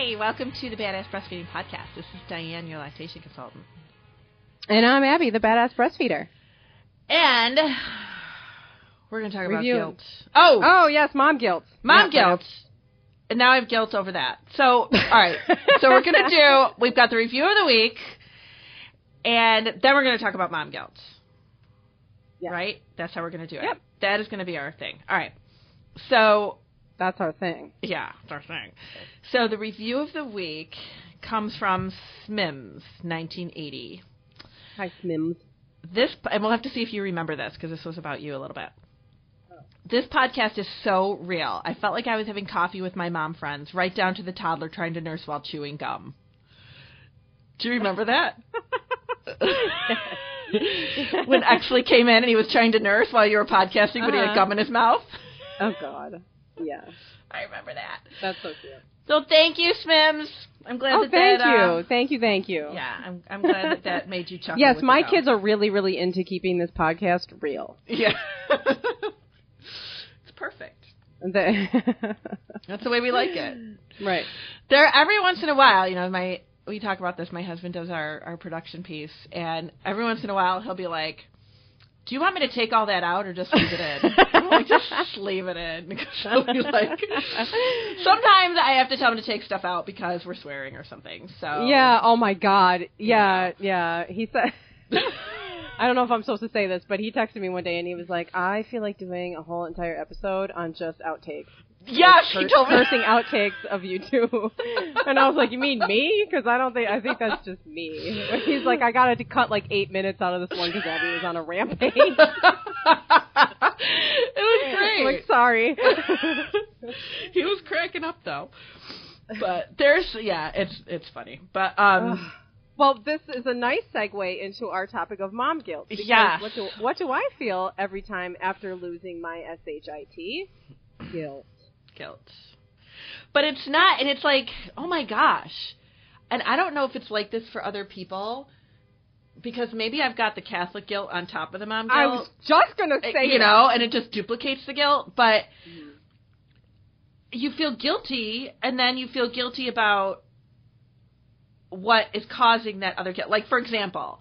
Hi, welcome to the Badass Breastfeeding Podcast. This is Diane, your lactation consultant. And I'm Abby, the badass breastfeeder. And we're going to talk Review. about guilt. Oh, Oh yes, mom guilt. mom guilt. And now I have guilt over that. So, all right. so we're going to do, we've got the review of the week, and then we're going to talk about mom guilt. Right? That's how we're going to do it. Yep. That is going to be our thing. All right. So, That's our thing. Yeah, it's our thing. So the review of the week comes from Smims, 1980. Hi, Smims. This, and we'll have to see if you remember this because this was about you a little bit. This podcast is so real. I felt like I was having coffee with my mom friends, right down to the toddler trying to nurse while chewing gum. Do you remember that? when Exley came in and he was trying to nurse while you were podcasting, but he had Uh-huh. gum in his mouth. Oh God. Yeah. I remember that. That's so cute. So thank you, Smims. I'm glad Oh, that thank that, you, uh, thank you, thank you. Yeah, I'm I'm glad that that made you chuckle. Yes, my kids are really, really into keeping this podcast real. Yeah. it's perfect. That's the way we like it. right. There, every once in a while, you know, my we talk about this. My husband does our our production piece, and every once in a while, he'll be like. Do you want me to take all that out or just leave it in? I'm like, just leave it in. Because he'll be like, sometimes I have to tell him to take stuff out because we're swearing or something. So Yeah. Oh my God. Yeah. Yeah. He said. I don't know if I'm supposed to say this, but he texted me one day and he was like, "I feel like doing a whole entire episode on just outtakes." Yes, he Cur- told me. cursing outtakes of you two. and I was like, you mean me? Because I don't think I think that's just me. He's like, I got to cut like eight minutes out of this one because Abby was on a rampage. it was great. I'm like, sorry. he was cracking up though. But there's yeah, it's it's funny. But um well, this is a nice segue into our topic of mom guilt. because Yeah. What do, what do I feel every time after losing my shit? Guilt. Guilt. But it's not and it's like, oh my gosh. And I don't know if it's like this for other people because maybe I've got the Catholic guilt on top of the mom guilt. I was just gonna say, you that. know, and it just duplicates the guilt, but Mhm. you feel guilty and then you feel guilty about what is causing that other guilt. Like for example,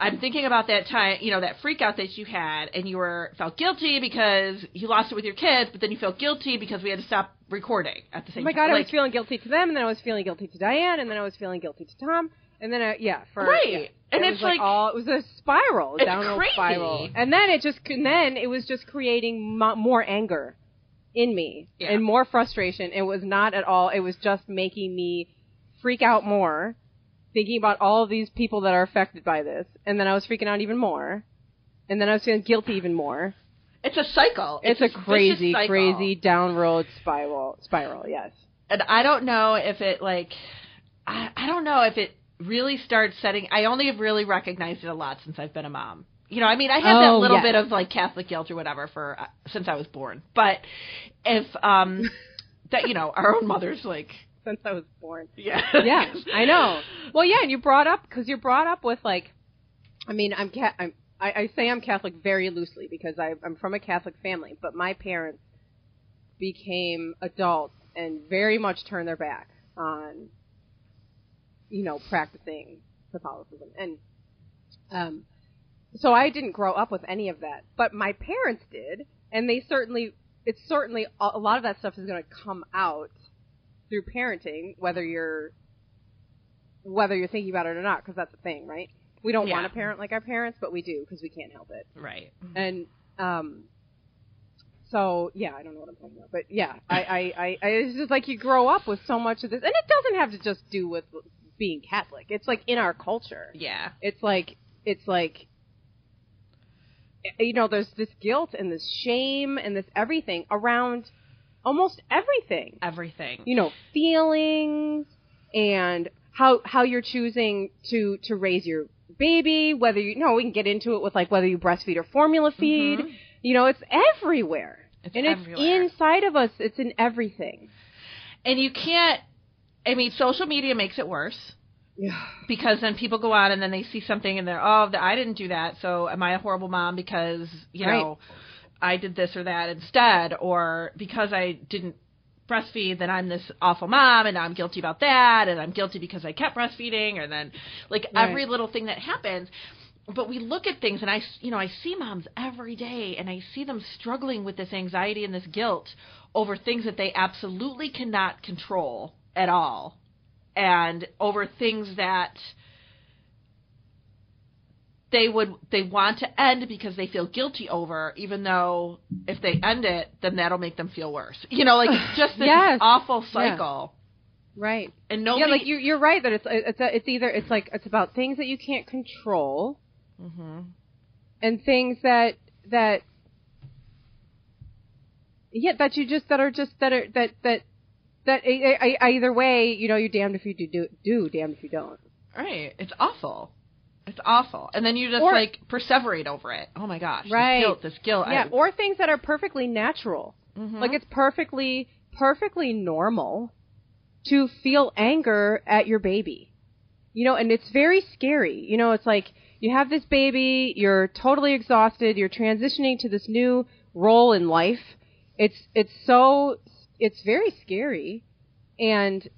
I'm thinking about that time, you know, that freak out that you had and you were felt guilty because you lost it with your kids, but then you felt guilty because we had to stop recording at the same. Oh my time. god, I like, was feeling guilty to them, and then I was feeling guilty to Diane, and then I was feeling guilty to Tom, and then I, yeah, for Right. yeah. And it it's like, like- all it was a spiral, down a It's crazy. spiral, and then it just and then it was just creating mo- more anger in me Yeah. and more frustration. It was not at all. It was just making me freak out more, thinking about all of these people that are affected by this, and then I was freaking out even more, and then I was feeling guilty even more. it's a cycle. It's, this a crazy, cycle. crazy downward spiral. Spiral, yes. and I don't know if it like I, I don't know if it really starts setting I only have really recognized it a lot since I've been a mom. You know, I mean, I that Oh, little yes. bit of like Catholic guilt or whatever for uh, since I was born. But if um that you know, our own mothers like Since I was born. yeah. yeah, I know. Well, yeah, and you brought up because you're brought up with like, I mean, I'm ca- I'm I, I say I'm Catholic very loosely because I, I'm from a Catholic family, but my parents became adults and very much turned their back on, you know, practicing Catholicism, and um, so I didn't grow up with any of that, but my parents did, and they certainly, it's certainly a lot of that stuff is going to come out through parenting, whether you're whether you're thinking about it or not, because that's the thing, right? We don't Yeah. want to parent like our parents, but we do because we can't help it. Right. And um, so yeah, I don't know what I'm talking about, but yeah, I, I, I, I it's just like you grow up with so much of this, and it doesn't have to just do with being Catholic. It's like in our culture. Yeah. It's like it's like you know, there's this guilt and this shame and this everything around almost everything Everything. you know feelings and how how you're choosing to to raise your baby whether you know, we can get into it with like whether you breastfeed or formula feed Mhm. you know it's everywhere It's and everywhere. it's inside of us it's in everything And you can't I mean, social media makes it worse. yeah because then people go on and then they see something and they're oh I didn't do that so am I a horrible mom because you Right. know I did this or that instead or because I didn't breastfeed, then I'm this awful mom, and I'm guilty about that, and I'm guilty because I kept breastfeeding, and then like Right. every little thing that happens. But we look at things, and I, you know, I see moms every day, and I see them struggling with this anxiety and this guilt over things that they absolutely cannot control at all, and over things that they would they want to end because they feel guilty over, even though if they end it, then that'll make them feel worse. You know, like it's just this Yes. awful cycle, Right. and nobody. yeah, like you, you're right that it's it's a, it's either it's like it's about things that you can't control hmm and things that that yeah that you just that are just that are that that that I, I, either way you know you're damned if you do do damned if you don't. Right, it's awful. It's awful, and then you just Or- like perseverate over it. Oh my gosh, Right. This guilt, this guilt. Yeah, I, or things that are perfectly natural. Mhm. Like it's perfectly perfectly normal to feel anger at your baby. You know, and it's very scary. You know, it's like you have this baby, you're totally exhausted, you're transitioning to this new role in life. It's it's so it's very scary and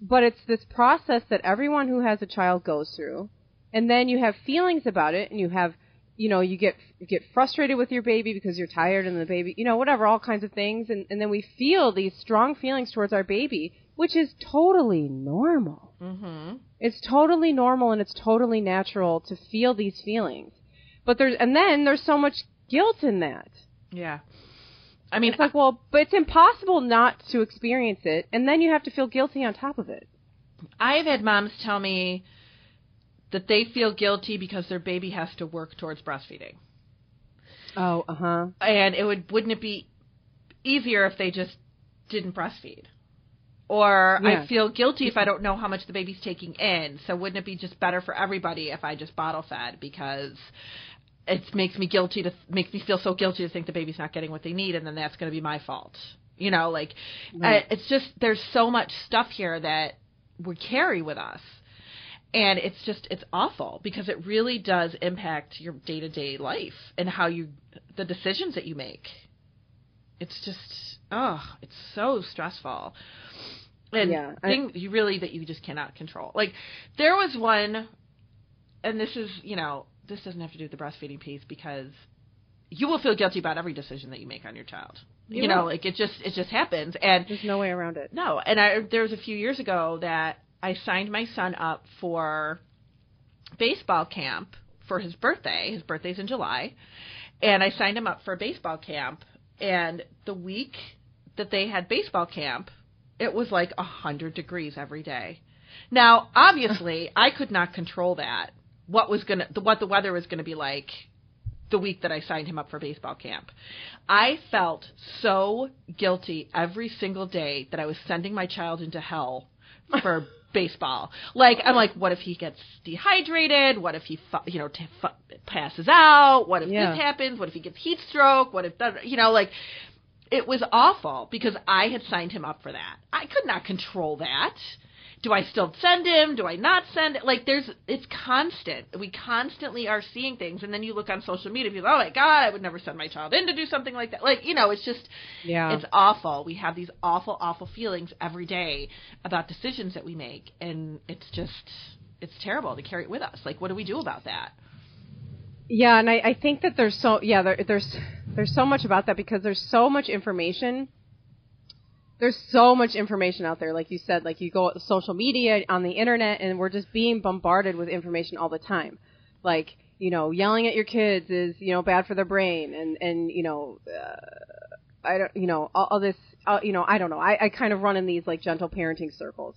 but it's this process that everyone who has a child goes through. And then you have feelings about it and you have you know, you get you get frustrated with your baby because you're tired and the baby, you know, whatever, all kinds of things, and, and then we feel these strong feelings towards our baby, which is totally normal. Mhm. It's totally normal and it's totally natural to feel these feelings. But there's and then there's so much guilt in that. Yeah. I mean, It's like, well, but it's impossible not to experience it, and then you have to feel guilty on top of it. I've had moms tell me that they feel guilty because their baby has to work towards breastfeeding. Oh, uh huh. and it would wouldn't it be easier if they just didn't breastfeed or Yeah. i feel guilty if i don't know how much the baby's taking in so wouldn't it be just better for everybody if i just bottle fed because it makes me guilty to makes me feel so guilty to think the baby's not getting what they need and then that's going to be my fault you know like Right. uh, it's just there's so much stuff here that we carry with us and it's just it's awful because it really does impact your day-to-day life and how you the decisions that you make. It's just oh it's so stressful. And Yeah, I- things you really that you just cannot control. Like there was one and this is you know this doesn't have to do with the breastfeeding piece because you will feel guilty about every decision that you make on your child. You you know will. like it just it just happens. And There's no way around it. no, and I there was a few years ago that I signed my son up for baseball camp for his birthday. His birthday's in July, and I signed him up for baseball camp. And the week that they had baseball camp, it was like a hundred degrees every day. Now, obviously, I could not control that. What was gonna, what the weather was gonna be like the week that I signed him up for baseball camp. I felt so guilty every single day that I was sending my child into hell for baseball. Like I'm like, what if he gets dehydrated? What if he, you know, t- passes out? What if Yeah. this happens? What if he gets heat stroke? What if that? You know, like it was awful because I had signed him up for that. I could not control that. Do I still send him? Do I not send it? Like there's it's constant. We constantly are seeing things and then you look on social media and like, Oh my god, I would never send my child in to do something like that. Like, you know, it's just Yeah. it's awful. We have these awful, awful feelings every day about decisions that we make and it's just it's terrible to carry it with us. Like what do we do about that? Yeah, and I, I think that there's so yeah there, there's there's so much about that because there's so much information. There's so much information out there, like you said, like you go social media on the internet, and we're just being bombarded with information all the time. Like you know, yelling at your kids is you know bad for their brain, and and you know, uh, I don't you know all, all this uh, you know I don't know. I, I kind of run in these like gentle parenting circles,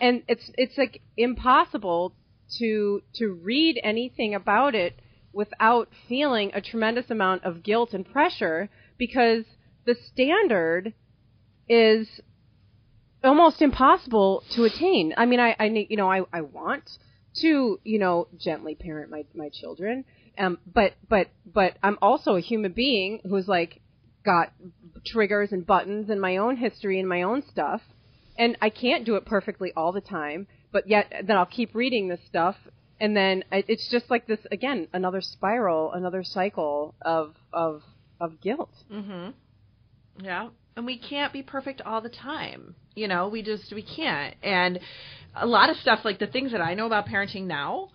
and it's it's like impossible to to read anything about it without feeling a tremendous amount of guilt and pressure because the standard is almost impossible to attain. I mean, I, I need, you know, I, I want to, you know, gently parent my, my children. Um, but, but, but I'm also a human being who's like got triggers and buttons and my own history and my own stuff. And I can't do it perfectly all the time, but yet then I'll keep reading this stuff and then it- it's just like this again another spiral another cycle of of of guilt Mm-hmm. Yeah. And we can't be perfect all the time. You know, we just we can't. And a lot of stuff like the things that I know about parenting now,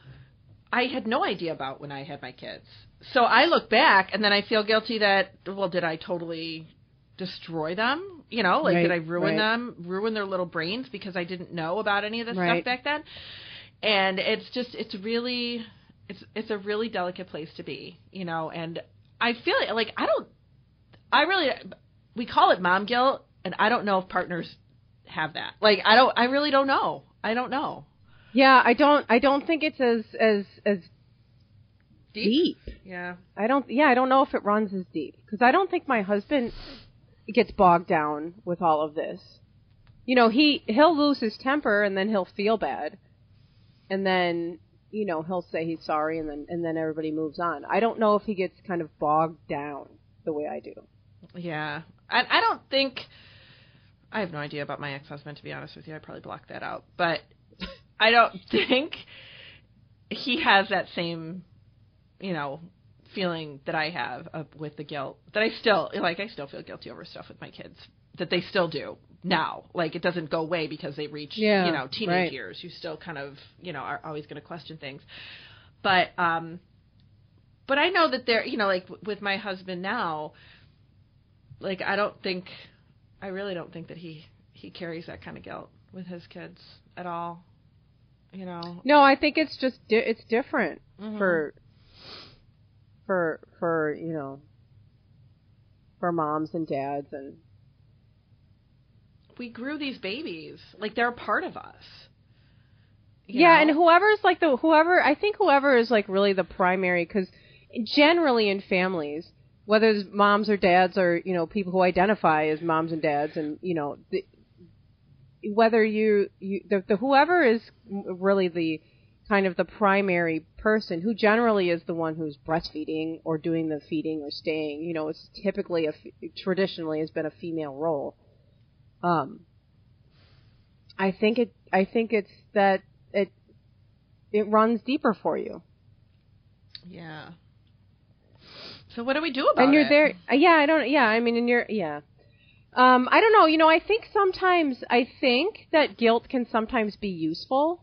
I had no idea about when I had my kids. So I look back and then I feel guilty that well, did I totally destroy them? You know, like Right, did I ruin right. them, ruin their little brains because I didn't know about any of this Right. stuff back then? And it's just it's really it's it's a really delicate place to be, you know, and I feel like I don't I really we call it mom guilt and I don't know if partners have that. Like I don't I really don't know. I don't know. Yeah, I don't. I don't think it's as as as deep. Yeah. I don't. Yeah, I don't know if it runs as deep because I don't think my husband gets bogged down with all of this. You know, he he'll lose his temper and then he'll feel bad, and then you know he'll say he's sorry and then and then everybody moves on. I don't know if he gets kind of bogged down the way I do. Yeah. I I don't think I have no idea about my ex-husband to be honest with you. I probably blocked that out. But I don't think he has that same, you know, feeling that I have of, with the guilt. That I still like I still feel guilty over stuff with my kids that they still do now. Like it doesn't go away because they reach, Yeah, you know, teenage right. years. You still kind of, you know, are always going to question things. But um but I know that there, you know, like w- with my husband now, like I don't think I really don't think that he he carries that kind of guilt with his kids at all. You know. No, I think it's just di- it's different Mhm. for for for you know for moms and dads and we grew these babies. Like they're a part of us. Yeah, know? and whoever's like the whoever I think whoever is like really the primary because generally in families, whether it's moms or dads or you know people who identify as moms and dads, and you know the, whether you you the, the whoever is really the kind of the primary person who generally is the one who's breastfeeding or doing the feeding or staying you know it's typically a traditionally has been a female role um i think it i think it's that it it runs deeper for you Yeah. So what do we do about it? and you're it? there uh, yeah i don't yeah i mean and you're yeah um i don't know you know i think sometimes i think that guilt can sometimes be useful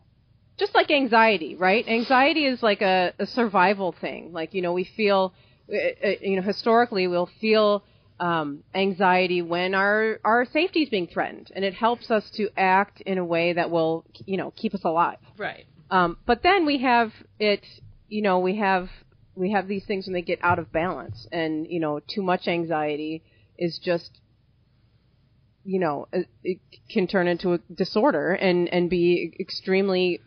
just like anxiety right anxiety is like a, a survival thing like you know we feel uh, uh, you know historically we'll feel um, anxiety when our our safety is being threatened and it helps us to act in a way that will you know keep us alive Right. um, but then we have it, you know, we have we have these things when they get out of balance, and you know, too much anxiety is just, you know, it, can turn into a disorder and and be extremely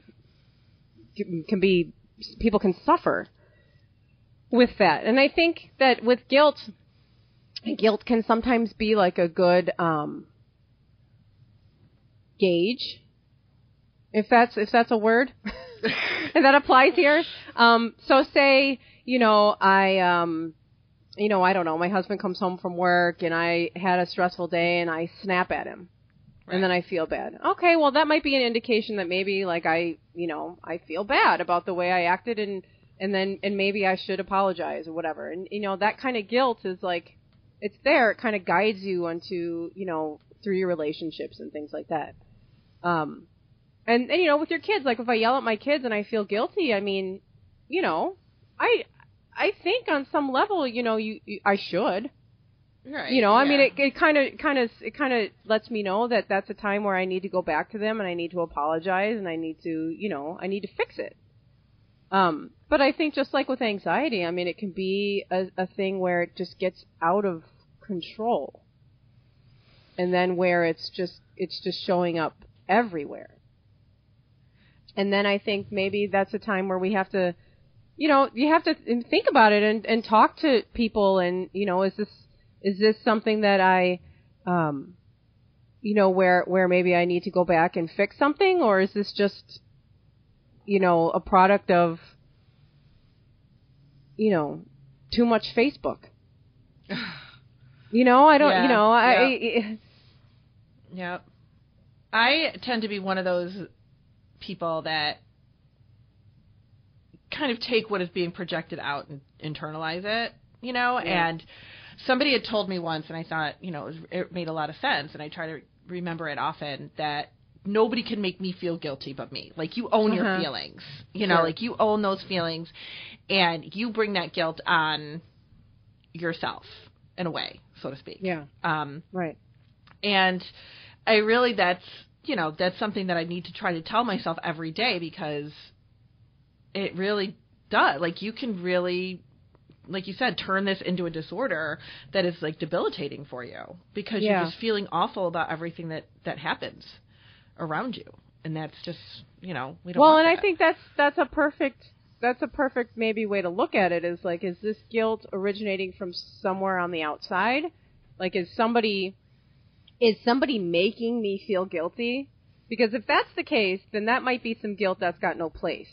can be people can suffer with that, and I think that with guilt, guilt can sometimes be like a good um, gauge. If that's if that's a word and that applies here. Um so say you know i um you know i don't know. My husband comes home from work and i had a stressful day and i snap at him. And then i feel bad. Okay well that might be an indication that maybe like i you know i feel bad about the way i acted and and then and maybe i should apologize or whatever. And you know that kind of guilt is like it's there. It kind of guides you onto you know through your relationships and things like that. Um and, and you know with your kids like if i yell at my kids and i feel guilty i mean you know i i think on some level you know you, you i should Right. you know i mean yeah. it it kind of kind of it kind of lets me know that that's a time where i need to go back to them and i need to apologize and i need to you know i need to fix it um but i think just like with anxiety i mean it can be a, a thing where it just gets out of control and then where it's just it's just showing up everywhere and then i think maybe that's a time where we have to you know you have to think about it and and talk to people and you know is this is this something that i um you know where where maybe i need to go back and fix something? Or is this just you know a product of you know too much facebook? You know i don't Yeah, you know i Yep. I tend to be one of those people that kind of take what is being projected out and internalize it, you know, Yeah. and somebody had told me once, and I thought, you know, it, was, it made a lot of sense, and I try to remember it often that nobody can make me feel guilty but me. Like you own your Uh-huh. feelings, you know, Sure. like you own those feelings, and you bring that guilt on yourself in a way, so to speak. Yeah. Um, Right. and I really that's you know that's something that I need to try to tell myself every day because it really does. Like you can really like you said turn this into a disorder that is like debilitating for you because Yeah. you're just feeling awful about everything that that happens around you and that's just you know we don't Well, and I think that's that's a perfect that's a perfect maybe way to look at it is like is this guilt originating from somewhere on the outside? Like is somebody is somebody making me feel guilty? Because if that's the case, then that might be some guilt that's got no place.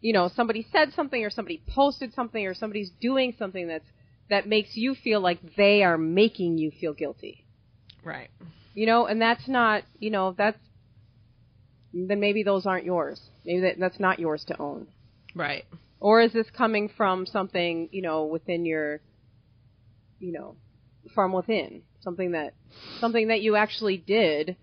You know, somebody said something or somebody posted something or somebody's doing something that's that makes you feel like they are making you feel guilty. Right. You know and that's not you know that's then maybe those aren't yours. Maybe that, that's not yours to own. Right. Or is this coming from something you know within your you know from within? Something that something that you actually did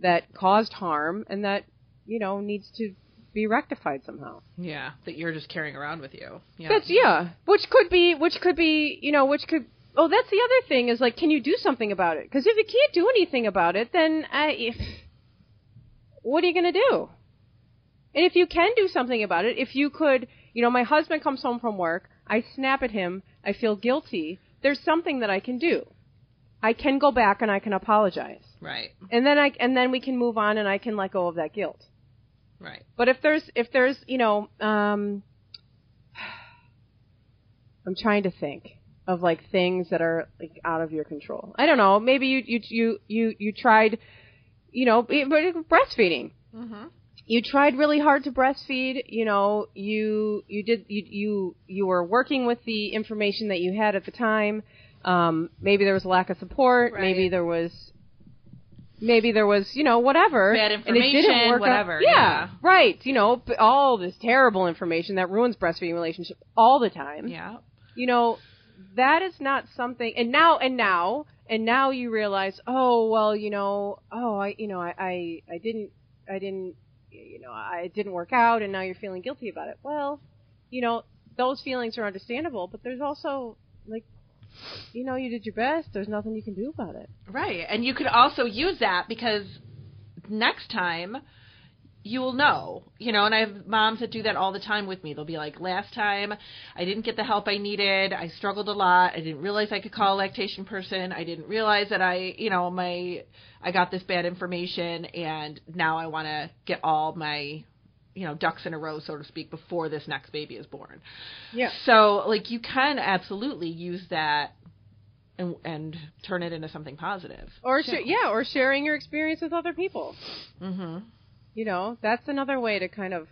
that caused harm and that you know needs to be rectified somehow. Yeah that you're just carrying around with you. Yeah. That's yeah. Which could be which could be you know which could oh that's the other thing is like can you do something about it? Because if you can't do anything about it then I, if, what are you going to do? And if you can do something about it if you could you know my husband comes home from work i snap at him i feel guilty there's something that i can do. I can go back and i can apologize. Right. And then i and then we can move on and i can let go of that guilt right but if there's if there's you know um I'm trying to think of like things that are like out of your control. I don't know. Maybe you you you you you tried you know e- but breastfeeding. mhm You tried really hard to breastfeed, you know, you you did you you you were working with the information that you had at the time. Um maybe there was a lack of support, Right. maybe there was maybe there was, you know, whatever. Bad and it didn't information, work out. whatever, Yeah, yeah. right. You know, all this terrible information that ruins breastfeeding relationship all the time. yeah You know, that is not something. And now, and now, and now you realize, oh well, you know, oh I, you know, I, I, I didn't, I didn't, you know, I didn't work out, and now you're feeling guilty about it. Well, you know, those feelings are understandable, but there's also like, you know, you did your best. There's nothing you can do about it. Right. And you could also use that because next time you will know, you know, and I have moms that do that all the time with me. They'll be like, last time I didn't get the help I needed. I struggled a lot. I didn't realize I could call a lactation person. I didn't realize that I, you know, my, I got this bad information and now I want to get all my, you know, ducks in a row, so to speak, before this next baby is born. Yeah. So, like, you can absolutely use that and, and turn it into something positive. Or sh- yeah, or sharing your experience with other people. Mm-hmm. You know, that's another way to kind of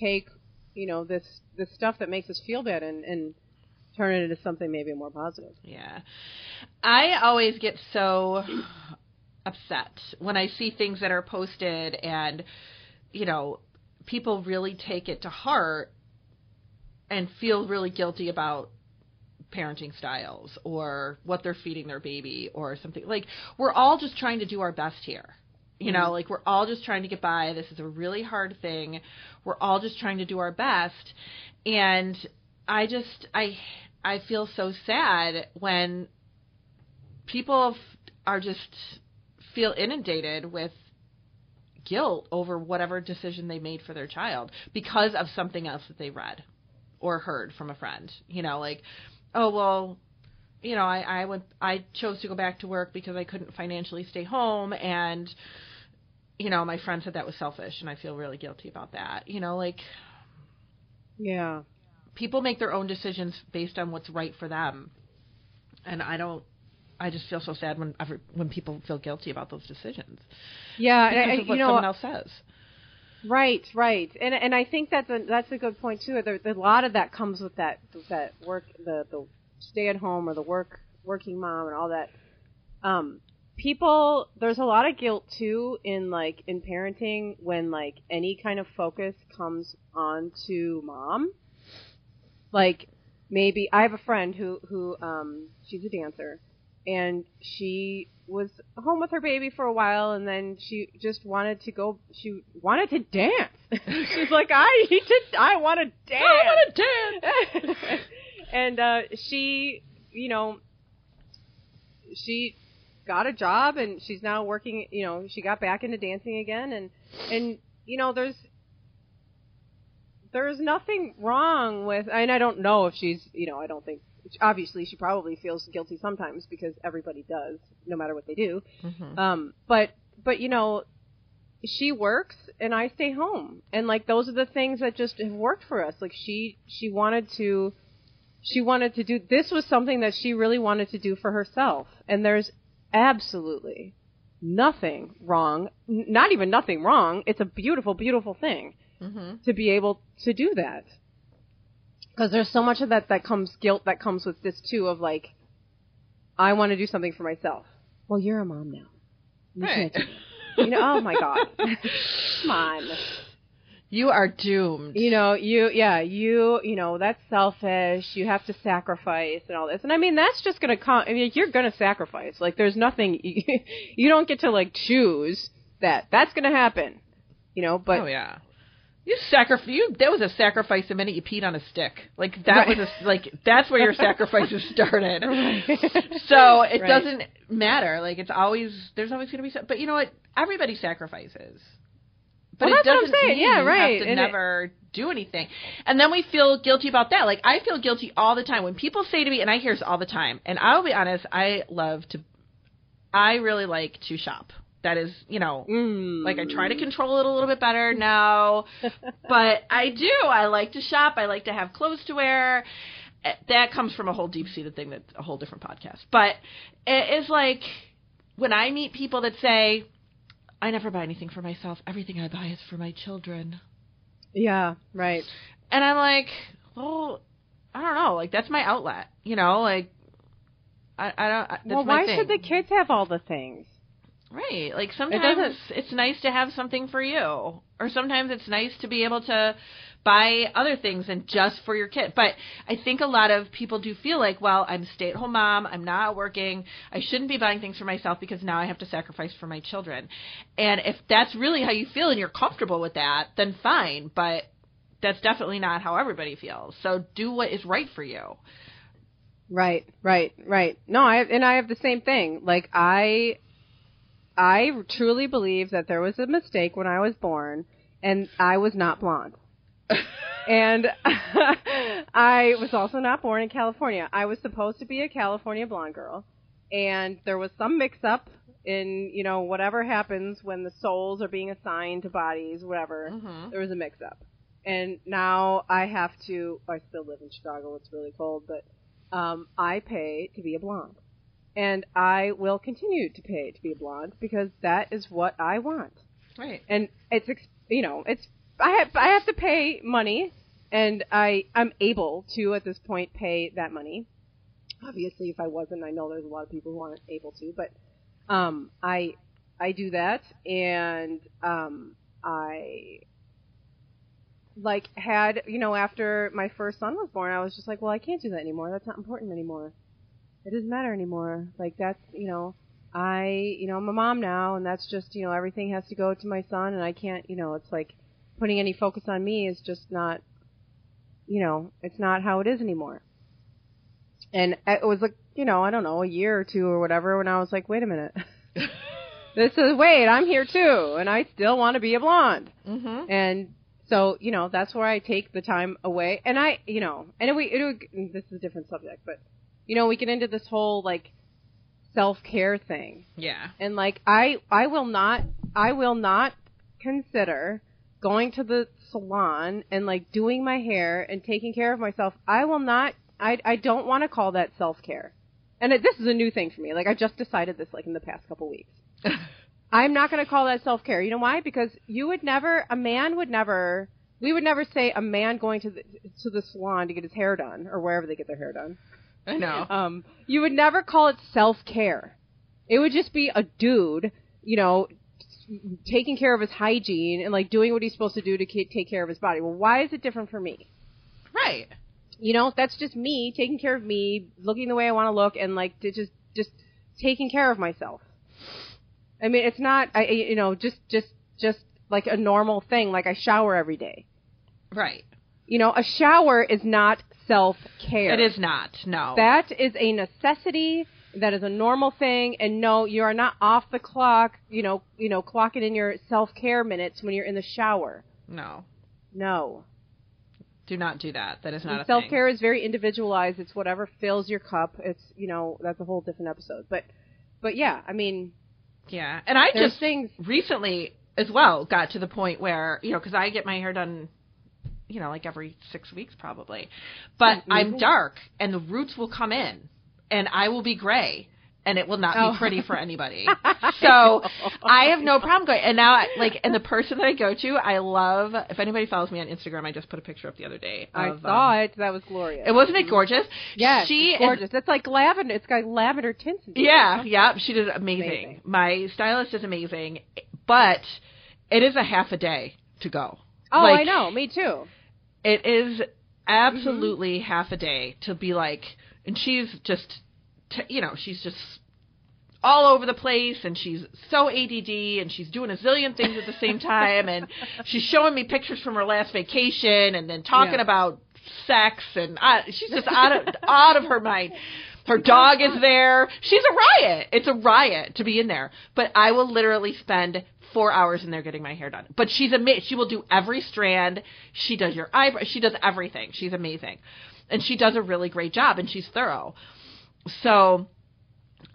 take, you know, this this stuff that makes us feel bad and and turn it into something maybe more positive. Yeah. I always get so upset when I see things that are posted and, you know, people really take it to heart and feel really guilty about parenting styles or what they're feeding their baby or something. Like, we're all just trying to do our best here. You know, mm-hmm. like we're all just trying to get by. This is a really hard thing. We're all just trying to do our best. And I just I I feel so sad when people are just feel inundated with guilt over whatever decision they made for their child because of something else that they read or heard from a friend. You know, like, oh well, you know, I I went I chose to go back to work because I couldn't financially stay home and you know, my friend said that was selfish and I feel really guilty about that. You know, like Yeah. people make their own decisions based on what's right for them. And I don't I just feel so sad when ever, when people feel guilty about those decisions Yeah, because and I, of what you know, someone else says. Right, right, and and I think that's a that's a good point too. There, a lot of that comes with that that work, the the stay at home or the work working mom and all that. Um, people, there's a lot of guilt too in like in parenting when like any kind of focus comes on to mom. Like maybe I have a friend who who um she's a dancer and she was home with her baby for a while and then she just wanted to go she wanted to dance. she's like I need to I want to dance. I want to dance. and uh she, you know, she got a job and she's now working, you know, she got back into dancing again and and you know, there's there's nothing wrong with and I don't know if she's, you know, I don't think obviously she probably feels guilty sometimes because everybody does no matter what they do. Mhm. Um but but you know, she works and I stay home. And like those are the things that just have worked for us. Like she she wanted to she wanted to do this was something that she really wanted to do for herself. And there's absolutely nothing wrong, n- not even nothing wrong. It's a beautiful beautiful thing Mhm. to be able to do that. Because there's so much of that that comes guilt that comes with this too of like, I want to do something for myself. Well, you're a mom now. You Right. can't do that. You know, oh my god, come on. You are doomed. You know, you yeah, you you know that's selfish. You have to sacrifice and all this. And I mean, that's just gonna come. I mean, you're gonna sacrifice. Like, there's nothing you don't get to like choose that. That's gonna happen. You know, but oh yeah. You sacrifice. You that was a sacrifice the minute you peed on a stick. Like that Right. was a, like that's where your sacrifices started. So it Right. doesn't matter. Like it's always there's always going to be. But you know what? Everybody sacrifices. But Well, it that's what I'm doesn't saying. mean Yeah, you right. have to And it- never do anything. And then we feel guilty about that. Like I feel guilty all the time when people say to me, and I hear this all the time. And I'll be honest, I love to. I really like to shop. That is, you know, Mm. like I try to control it a little bit better now, but I do. I like to shop. I like to have clothes to wear. Eh, That comes from a whole deep seated thing that's a whole different podcast. But it is like when I meet people that say, I never buy anything for myself. Everything I buy is for my children. Yeah, right. And I'm like, well, I don't know. Like that's my outlet, you know. Like I, I don't. That's well, why thing. should the kids have all the things? Right. Like sometimes doesn't- it's nice to have something for you, or sometimes it's nice to be able to buy other things than just for your kid. But I think a lot of people do feel like, well, I'm a stay-at-home mom, I'm not working, I shouldn't be buying things for myself because now I have to sacrifice for my children. And if that's really how you feel and you're comfortable with that, then fine, but that's definitely not how everybody feels. So do what is right for you. Right, right, right. No, I and I have the same thing. Like I I truly believe that there was a mistake when I was born and I was not blonde. and I was also not born in California. I was supposed to be a California blonde girl and there was some mix up in, you know, whatever happens when the souls are being assigned to bodies, whatever. Mhm. There was a mix up. And now I have to I still live in Chicago, it's really cold, but um, I pay to be a blonde. And I will continue to pay to be a blonde because that is what I want. Right. And it's, you know, it's, I have, I have to pay money and I, I'm able to at this point pay that money. Obviously, if I wasn't, I know there's a lot of people who aren't able to, but, um, I, I do that and, um, I, like had you know after my first son was born i was just like well i can't do that anymore that's not important anymore it doesn't matter anymore like that's you know i you know i'm a mom now and that's just you know everything has to go to my son and i can't you know it's like putting any focus on me is just not you know it's not how it is anymore and it was like you know i don't know a year or two or whatever when i was like wait a minute this is wait i'm here too and i still want to be a blonde Mhm. and so, you know, that's where I take the time away. And I, you know, and we, it, this is a different subject, but, you know, we get into this whole, like, self-care thing. Yeah. And, like, I, I will not, I will not consider going to the salon and, like, doing my hair and taking care of myself. I will not, I, I don't want to call that self-care. And it, this is a new thing for me. Like, I just decided this, like, in the past couple weeks. I'm not going to call that self care. You know why? Because you would never, a man would never, we would never say a man going to the to the salon to get his hair done or wherever they get their hair done. I know. Um, you would never call it self care. It would just be a dude, you know, taking care of his hygiene and like doing what he's supposed to do to ca- take care of his body. Well, why is it different for me? Right. you know, that's just me taking care of me, looking the way I want to look, and like to just just taking care of myself. I mean, it's not, I you know, just just just like a normal thing. Like I shower every day. Right. You know, a shower is not self care. It is not. No. That is a necessity. That is a normal thing. And no, you are not off the clock. You know, you know, clocking in your self care minutes when you're in the shower. no. No. Do not do that. That is not a self care is very individualized. It's whatever fills your cup. It's you know that's a whole different episode. But but yeah, I mean Yeah. And I just things. recently as well got to the point where you know because I get my hair done, you know, like every six weeks probably, but I'm Mhm. dark and the roots will come in, and I will be gray. And it will not Oh. be pretty for anybody. So I have no problem going. And now, I, like, and the person that I go to, I love. If anybody follows me on Instagram, I just put a picture up the other day. I saw um, it. That was glorious. It wasn't it gorgeous? Yeah, she gorgeous. It's like lavender. It's got lavender tints. In it. Yeah, yeah, she did amazing. Amazing. My stylist is amazing, but it is a half a day to go. Oh, Like, I know. Me too. It is absolutely Mm-hmm. half a day to be like, and she's just, t- you know, she's just all over the place and she's so ADD and she's doing a zillion things at the same time and she's showing me pictures from her last vacation and then talking Yeah. about sex and uh, she's just out of out of her mind. Her dog is there. She's a riot. It's a riot to be in there. But I will literally spend four hours in there getting my hair done. But she's amazing. She will do every strand. She does your eyebrow. She does everything. She's amazing, and she does a really great job. And she's thorough. So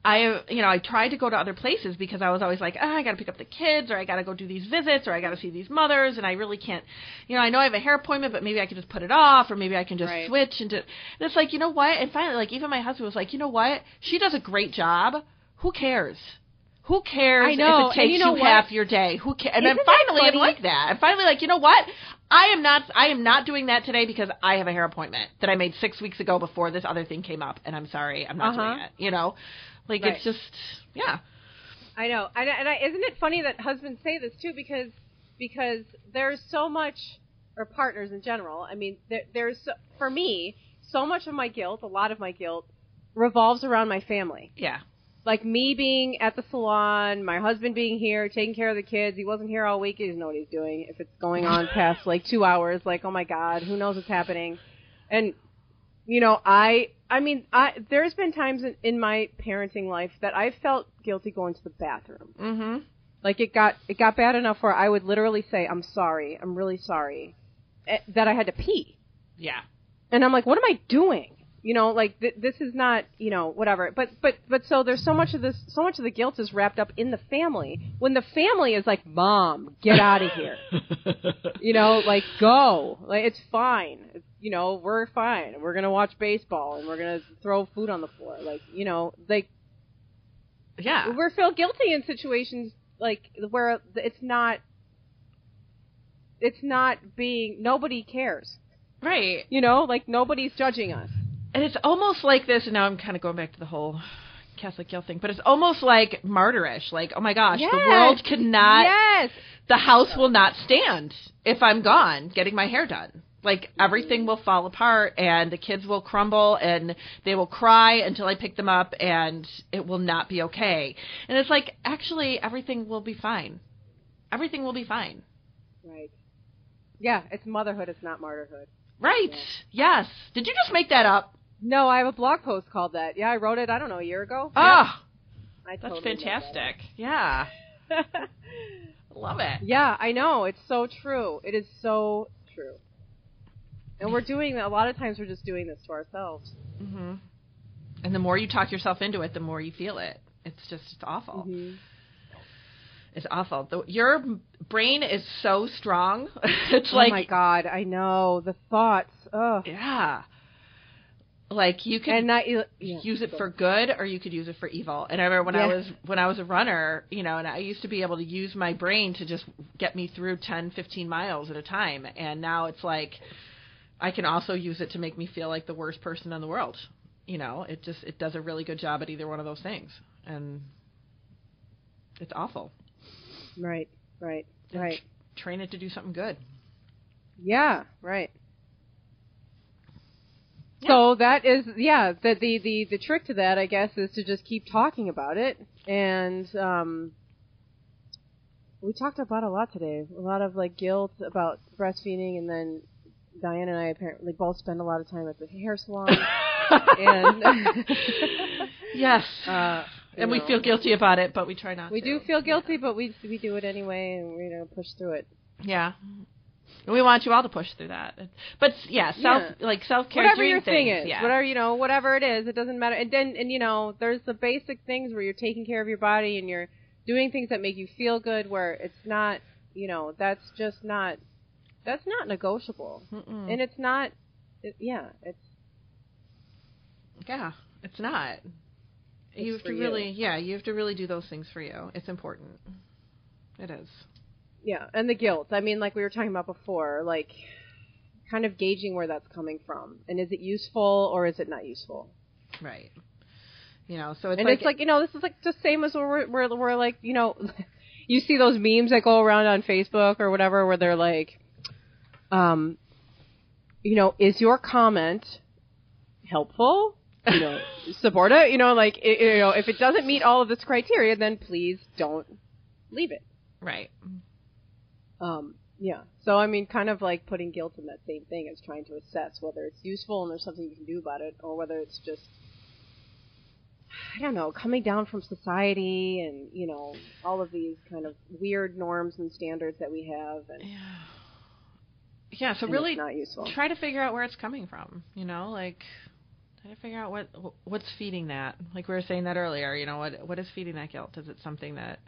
I, you know, I tried to go to other places because I was always like, oh, I got to pick up the kids, or I got to go do these visits, or I got to see these mothers, and I really can't, you know, I know I have a hair appointment, but maybe I can just put it off, or maybe I can just Right. switch and, do, and it's like, you know what? And finally, like even my husband was like, you know what? She does a great job. Who cares? Who cares I know, if it and takes you know you half your day? Who cares? And then Isn't that finally, I'm like that. I'm finally like, you know what? I am not. I am not doing that today because I have a hair appointment that I made six weeks ago before this other thing came up, and I'm sorry, I'm not Uh-huh. doing it. You know, like Right. it's just, yeah, I know, and, and I, isn't it funny that husbands say this too? Because because there's so much, or partners in general. I mean, there, there's so, for me so much of my guilt, a lot of my guilt, revolves around my family. yeah, Like me being at the salon, my husband being here, taking care of the kids. He wasn't here all week. He doesn't know what he's doing. If it's going on past like two hours, like oh my god, who knows what's happening? And you know, I I mean, I there's been times in, in my parenting life that I felt guilty going to the bathroom. mm-hmm. Like it got it got bad enough where I would literally say, "I'm sorry. I'm really sorry." eh, That I had to pee. yeah, And I'm like, "What am I doing?" You know, like th- this is not, you know, whatever. But but but so there's so much of this so much of the guilt is wrapped up in the family. When the family is like, "Mom, get out of here." you know, like go. Like it's fine. It's, you know, we're fine. We're going to watch baseball and we're going to throw food on the floor. Like, you know, like yeah, we feel guilty in situations like where it's not it's not being nobody cares right. you know like nobody's judging us And it's almost like this. And now I'm kind of going back to the whole Catholic guilt thing, but it's almost like martyrish. Like, oh my gosh, Yes. the world cannot. yes the house will not stand if I'm gone getting my hair done. Like everything mm-hmm. will fall apart and the kids will crumble and they will cry until I pick them up and it will not be okay. And it's like actually everything will be fine. Everything will be fine. right yeah it's motherhood it's not martyrhood Right. Yes. Did you just make that up? No i have a blog post called that yeah i wrote it i don't know a year ago Ah, I that's totally wrote that. fantastic. Yeah. Love it. yeah i know it's so true it is so true and we're doing a lot of times we're just doing this to ourselves hmm And the more you talk yourself into it, the more you feel it. It's just it's awful. Mhm. It's awful. The, your brain is so strong. it's oh like my god i know the thoughts ugh yeah. Like you could and not yeah. use it for good or you could use it for evil. And I remember when I was when I was a runner, you know, and I used to be able to use my brain to just get me through 10, 15 miles at a time. And now it's like I can also use it to make me feel like the worst person in the world. You know, it just it does a really good job at either one of those things. And it's awful. Right, right, And right. tr- train it to do something good. Yeah, right. So that is yeah, the, the the the trick to that I guess is to just keep talking about it and um we talked about a lot today. A lot of like guilt about breastfeeding and then Diane and I apparently both spend a lot of time at the hair salon and yes. uh and you we feel guilty about it, but we try not we to. do feel guilty but we we do it anyway and we you know push through it. Yeah. And we want you all to push through that. But yeah, self like self care. whatever your thing things, is, yeah. whatever you know, whatever it is, it doesn't matter. And then, and you know, there's the basic things where you're taking care of your body and you're doing things that make you feel good. Where it's not, you know, that's just not, that's not negotiable, Mm-mm. and it's not, it, yeah, it's yeah, it's not. It's you have to you. really, yeah, you have to really do those things for you. It's important. It is. Yeah, and the guilt. I mean, like we were talking about before, like kind of gauging where that's coming from, and is it useful or is it not useful? Right. You know, so it's and like, it's like you know this is like the same as where we're, we're, we're like you know you see those memes that go around on facebook or whatever where they're like um you know is your comment helpful you know support it you know like i you know if it doesn't meet all of this criteria then please don't leave it right. Um yeah so i mean kind of like putting guilt in that same thing as trying to assess whether it's useful and there's something you can do about it or whether it's just I don't know, coming down from society and, you know, all of these kind of weird norms and standards that we have and, Yeah. Yeah. So really, not useful. try to figure out where it's coming from. You know, like try to figure out what what's feeding that. Like we were saying that earlier. You know, what what is feeding that guilt? Is it something that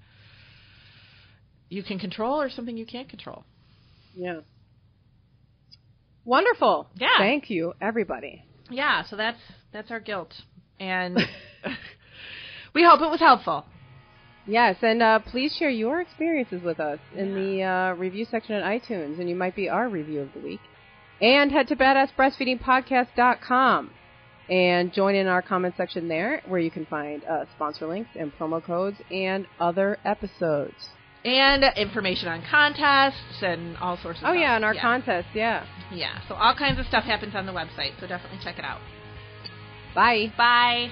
you can control or something you can't control? Yeah. Wonderful. Yeah. Thank you, everybody. Yeah. So that's that's our guilt, and we hope it was helpful. Yes, and uh, please share your experiences with us in the uh, review section at iTunes, and you might be our review of the week. And head to badassbreastfeedingpodcast.com and join in our comment section there, where you can find uh, sponsor links and promo codes and other episodes. And information on contests and all sorts of Oh stuff. yeah, and our yeah. contest, yeah. Yeah, so all kinds of stuff happens on the website, so definitely check it out. Bye. Bye.